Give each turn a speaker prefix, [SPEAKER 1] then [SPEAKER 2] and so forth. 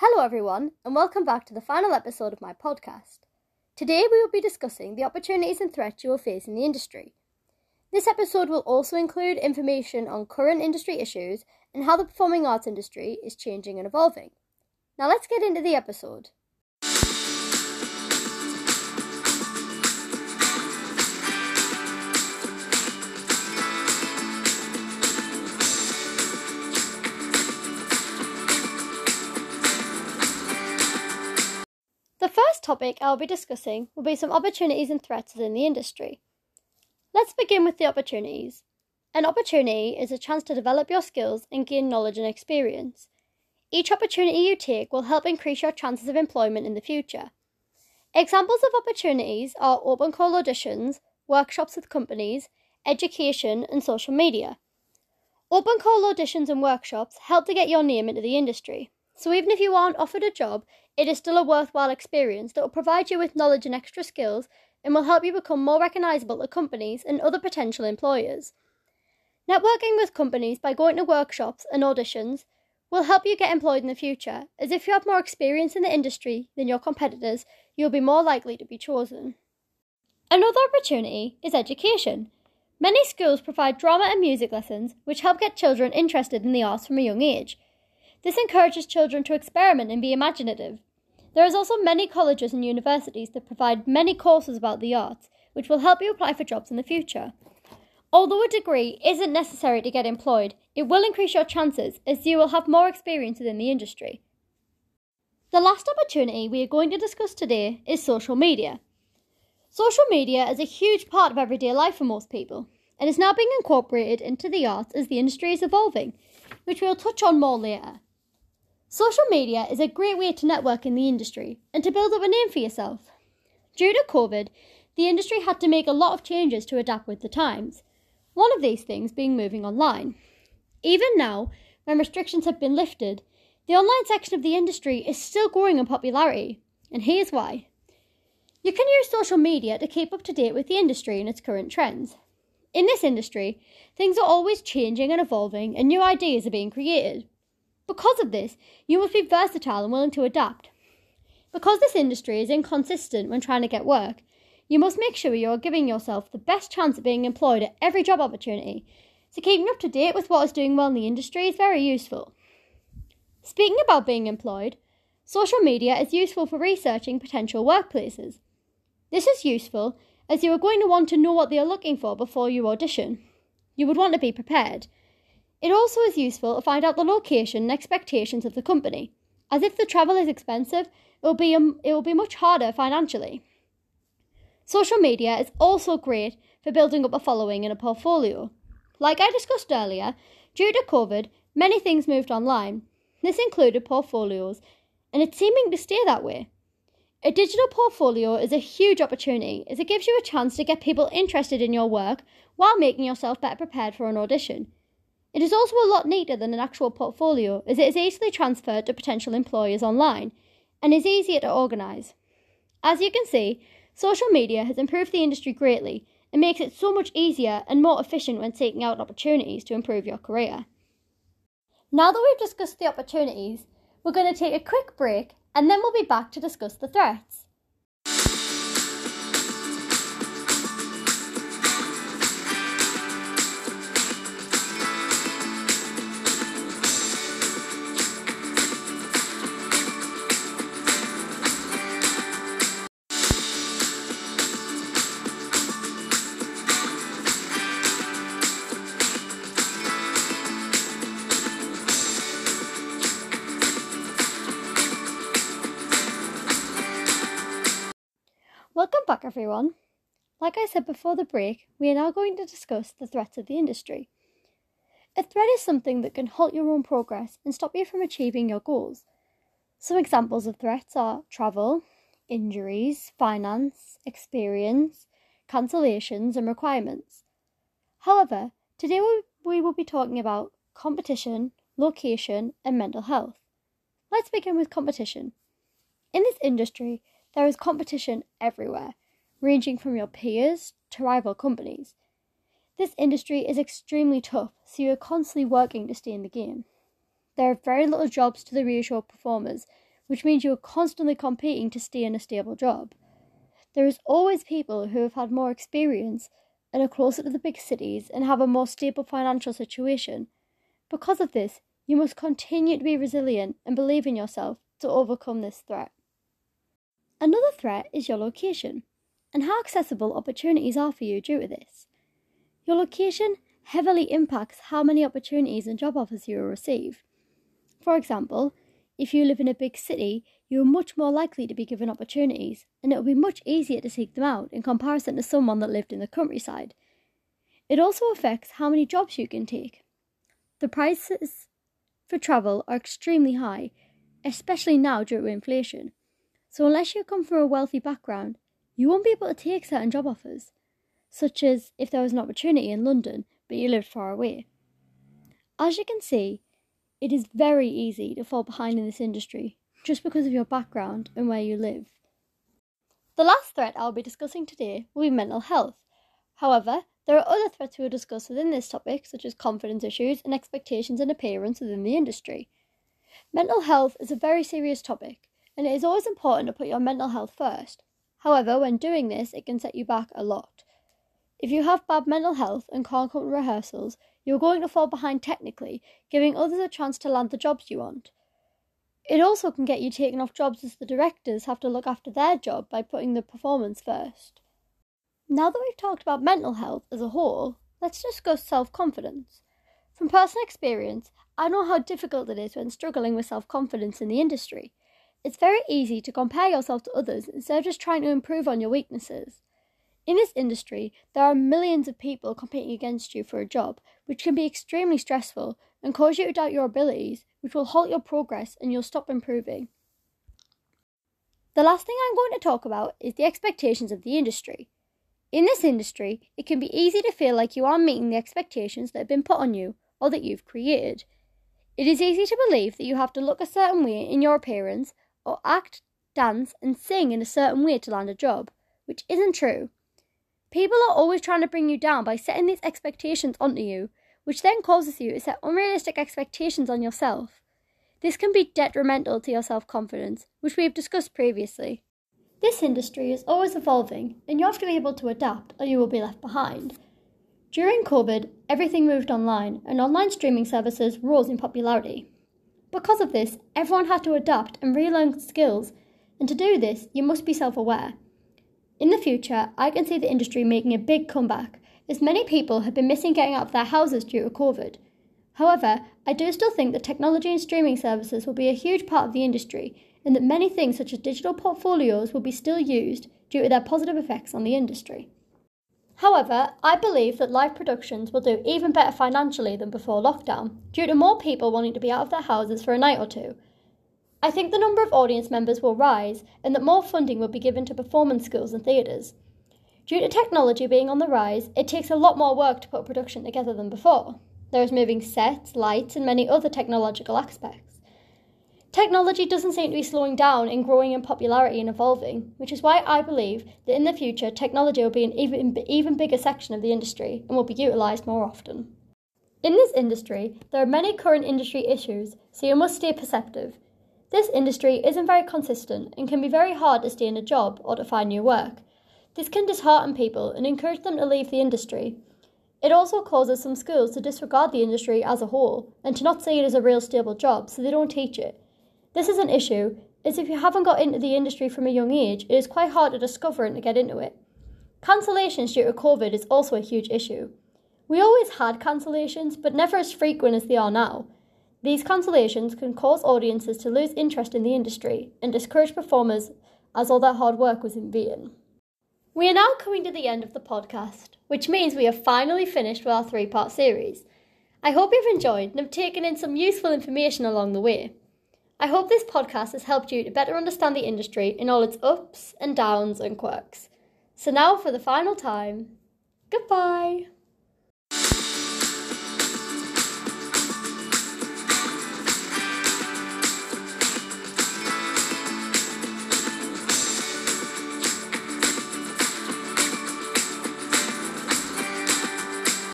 [SPEAKER 1] Hello, everyone, and welcome back to the final episode of my podcast. Today, we will be discussing the opportunities and threats you will face in the industry. This episode will also include information on current industry issues and how the performing arts industry is changing and evolving. Now, let's get into the episode. Topic I'll be discussing will be some opportunities and threats within the industry. Let's begin with the opportunities. An opportunity is a chance to develop your skills and gain knowledge and experience. Each opportunity you take will help increase your chances of employment in the future. Examples of opportunities are open call auditions, workshops with companies, education, and social media. Open call auditions and workshops help to get your name into the industry. So even if you aren't offered a job, it is still a worthwhile experience that will provide you with knowledge and extra skills and will help you become more recognisable to companies and other potential employers. Networking with companies by going to workshops and auditions will help you get employed in the future, as if you have more experience in the industry than your competitors, you'll be more likely to be chosen. Another opportunity is education. Many schools provide drama and music lessons, which help get children interested in the arts from a young age. This encourages children to experiment and be imaginative. There is also many colleges and universities that provide many courses about the arts, which will help you apply for jobs in the future. Although a degree isn't necessary to get employed, it will increase your chances as you will have more experience within the industry. The last opportunity we are going to discuss today is social media. Social media is a huge part of everyday life for most people and is now being incorporated into the arts as the industry is evolving, which we'll touch on more later. Social media is a great way to network in the industry and to build up a name for yourself. Due to COVID, the industry had to make a lot of changes to adapt with the times, one of these things being moving online. Even now, when restrictions have been lifted, the online section of the industry is still growing in popularity, and here's why. You can use social media to keep up to date with the industry and its current trends. In this industry, things are always changing and evolving, and new ideas are being created. Because of this, you must be versatile and willing to adapt. Because this industry is inconsistent when trying to get work, you must make sure you are giving yourself the best chance of being employed at every job opportunity. So, keeping up to date with what is doing well in the industry is very useful. Speaking about being employed, social media is useful for researching potential workplaces. This is useful as you are going to want to know what they are looking for before you audition. You would want to be prepared. It also is useful to find out the location and expectations of the company, as if the travel is expensive, it will be, um, it will be much harder financially. Social media is also great for building up a following and a portfolio. Like I discussed earlier, due to COVID, many things moved online. This included portfolios, and it's seeming to stay that way. A digital portfolio is a huge opportunity as it gives you a chance to get people interested in your work while making yourself better prepared for an audition. It is also a lot neater than an actual portfolio as it is easily transferred to potential employers online and is easier to organise. As you can see, social media has improved the industry greatly and makes it so much easier and more efficient when seeking out opportunities to improve your career. Now that we've discussed the opportunities, we're going to take a quick break and then we'll be back to discuss the threats. Everyone. Like I said before the break, we are now going to discuss the threats of the industry. A threat is something that can halt your own progress and stop you from achieving your goals. Some examples of threats are travel, injuries, finance, experience, cancellations, and requirements. However, today we will be talking about competition, location, and mental health. Let's begin with competition. In this industry, there is competition everywhere, ranging from your peers to rival companies. This industry is extremely tough, so you are constantly working to stay in the game. There are very little jobs to the reassured performers, which means you are constantly competing to stay in a stable job. There is always people who have had more experience and are closer to the big cities and have a more stable financial situation. Because of this, you must continue to be resilient and believe in yourself to overcome this threat. Another threat is your location and how accessible opportunities are for you due to this. Your location heavily impacts how many opportunities and job offers you will receive. For example, if you live in a big city, you are much more likely to be given opportunities, and it will be much easier to seek them out in comparison to someone that lived in the countryside. It also affects how many jobs you can take. The prices for travel are extremely high, especially now due to inflation. So, unless you come from a wealthy background, you won't be able to take certain job offers, such as if there was an opportunity in London but you lived far away. As you can see, it is very easy to fall behind in this industry just because of your background and where you live. The last threat I'll be discussing today will be mental health. However, there are other threats we will discuss within this topic, such as confidence issues and expectations and appearance within the industry. Mental health is a very serious topic, and it is always important to put your mental health first. However, when doing this, it can set you back a lot. If you have bad mental health and can't come to rehearsals, you're going to fall behind technically, giving others a chance to land the jobs you want. It also can get you taken off jobs as the directors have to look after their job by putting the performance first. Now that we've talked about mental health as a whole, let's discuss self confidence. From personal experience, I know how difficult it is when struggling with self confidence in the industry. It's very easy to compare yourself to others instead of just trying to improve on your weaknesses. In this industry, there are millions of people competing against you for a job, which can be extremely stressful and cause you to doubt your abilities, which will halt your progress and you'll stop improving. The last thing I'm going to talk about is the expectations of the industry. In this industry, it can be easy to feel like you aren't meeting the expectations that have been put on you or that you've created. It is easy to believe that you have to look a certain way in your appearance or act, dance, and sing in a certain way to land a job, which isn't true. People are always trying to bring you down by setting these expectations onto you, which then causes you to set unrealistic expectations on yourself. This can be detrimental to your self confidence, which we have discussed previously. This industry is always evolving, and you have to be able to adapt or you will be left behind. During COVID, everything moved online, and online streaming services rose in popularity. Because of this, everyone had to adapt and relearn skills, and to do this, you must be self aware. In the future, I can see the industry making a big comeback, as many people have been missing getting out of their houses due to COVID. However, I do still think that technology and streaming services will be a huge part of the industry, and that many things such as digital portfolios will be still used due to their positive effects on the industry. However, I believe that live productions will do even better financially than before lockdown, due to more people wanting to be out of their houses for a night or two, I think the number of audience members will rise and that more funding will be given to performance schools and theatres. Due to technology being on the rise, it takes a lot more work to put a production together than before. There is moving sets, lights, and many other technological aspects. Technology doesn't seem to be slowing down in growing in popularity and evolving, which is why I believe that in the future technology will be an even, even bigger section of the industry and will be utilised more often. In this industry, there are many current industry issues, so you must stay perceptive this industry isn't very consistent and can be very hard to stay in a job or to find new work. This can dishearten people and encourage them to leave the industry. It also causes some schools to disregard the industry as a whole and to not see it as a real stable job, so they don't teach it. This is an issue, as if you haven't got into the industry from a young age, it is quite hard to discover and to get into it. Cancellations due to COVID is also a huge issue. We always had cancellations, but never as frequent as they are now. These cancellations can cause audiences to lose interest in the industry and discourage performers as all their hard work was in vain. We are now coming to the end of the podcast, which means we have finally finished with our three part series. I hope you've enjoyed and have taken in some useful information along the way. I hope this podcast has helped you to better understand the industry in all its ups and downs and quirks. So now for the final time, goodbye!